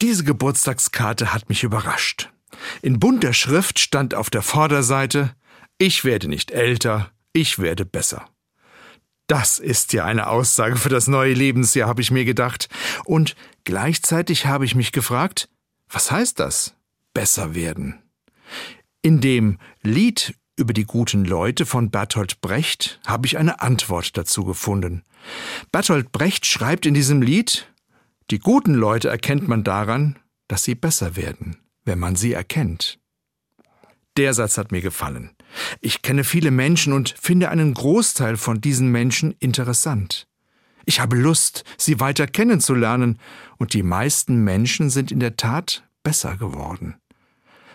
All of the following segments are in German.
Diese Geburtstagskarte hat mich überrascht. In bunter Schrift stand auf der Vorderseite Ich werde nicht älter, ich werde besser. Das ist ja eine Aussage für das neue Lebensjahr, habe ich mir gedacht. Und gleichzeitig habe ich mich gefragt, was heißt das? Besser werden. In dem Lied über die guten Leute von Bertolt Brecht habe ich eine Antwort dazu gefunden. Bertolt Brecht schreibt in diesem Lied, die guten Leute erkennt man daran, dass sie besser werden, wenn man sie erkennt. Der Satz hat mir gefallen. Ich kenne viele Menschen und finde einen Großteil von diesen Menschen interessant. Ich habe Lust, sie weiter kennenzulernen, und die meisten Menschen sind in der Tat besser geworden.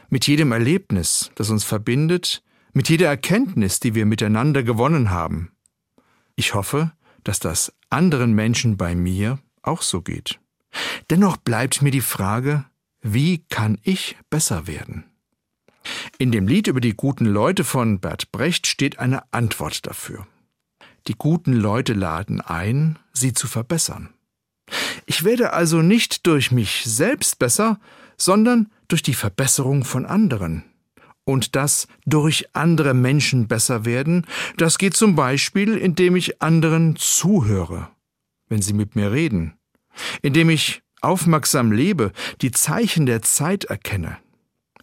Mit jedem Erlebnis, das uns verbindet, mit jeder Erkenntnis, die wir miteinander gewonnen haben. Ich hoffe, dass das anderen Menschen bei mir auch so geht. Dennoch bleibt mir die Frage, wie kann ich besser werden? In dem Lied über die guten Leute von Bert Brecht steht eine Antwort dafür. Die guten Leute laden ein, sie zu verbessern. Ich werde also nicht durch mich selbst besser, sondern durch die Verbesserung von anderen. Und das durch andere Menschen besser werden, das geht zum Beispiel, indem ich anderen zuhöre, wenn sie mit mir reden, indem ich aufmerksam lebe, die Zeichen der Zeit erkenne.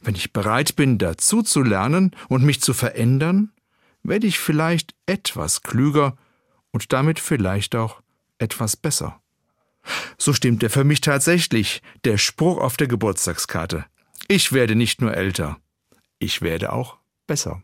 Wenn ich bereit bin, dazu zu lernen und mich zu verändern, werde ich vielleicht etwas klüger und damit vielleicht auch etwas besser. So stimmt er für mich tatsächlich, der Spruch auf der Geburtstagskarte. Ich werde nicht nur älter, ich werde auch besser.